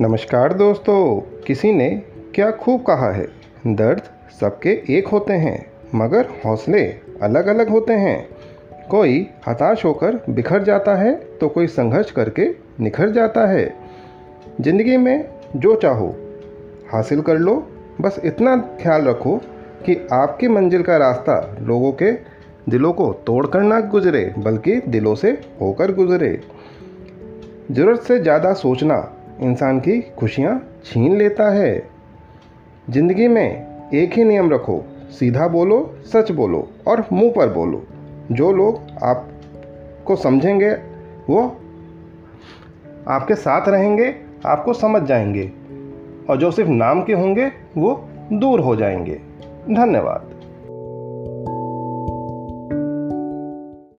नमस्कार दोस्तों, किसी ने क्या खूब कहा है? दर्द सबके एक होते हैं, मगर हौसले अलग अलग होते हैं। कोई हताश होकर बिखर जाता है तो कोई संघर्ष करके निखर जाता है। ज़िंदगी में जो चाहो, हासिल कर लो। बस इतना ख्याल रखो कि आपकी मंजिल का रास्ता लोगों के दिलों को तोड़कर ना गुजरे, बल्कि दिलों से होकर गुजरे। ज़रूरत से ज़्यादा सोचना इंसान की खुशियाँ छीन लेता है। ज़िंदगी में एक ही नियम रखो, सीधा बोलो, सच बोलो और मुँह पर बोलो। जो लोग आपको समझेंगे, वो आपके साथ रहेंगे, आपको समझ जाएँगे और जो सिर्फ़ नाम के होंगे, वो दूर हो जाएँगे। धन्यवाद।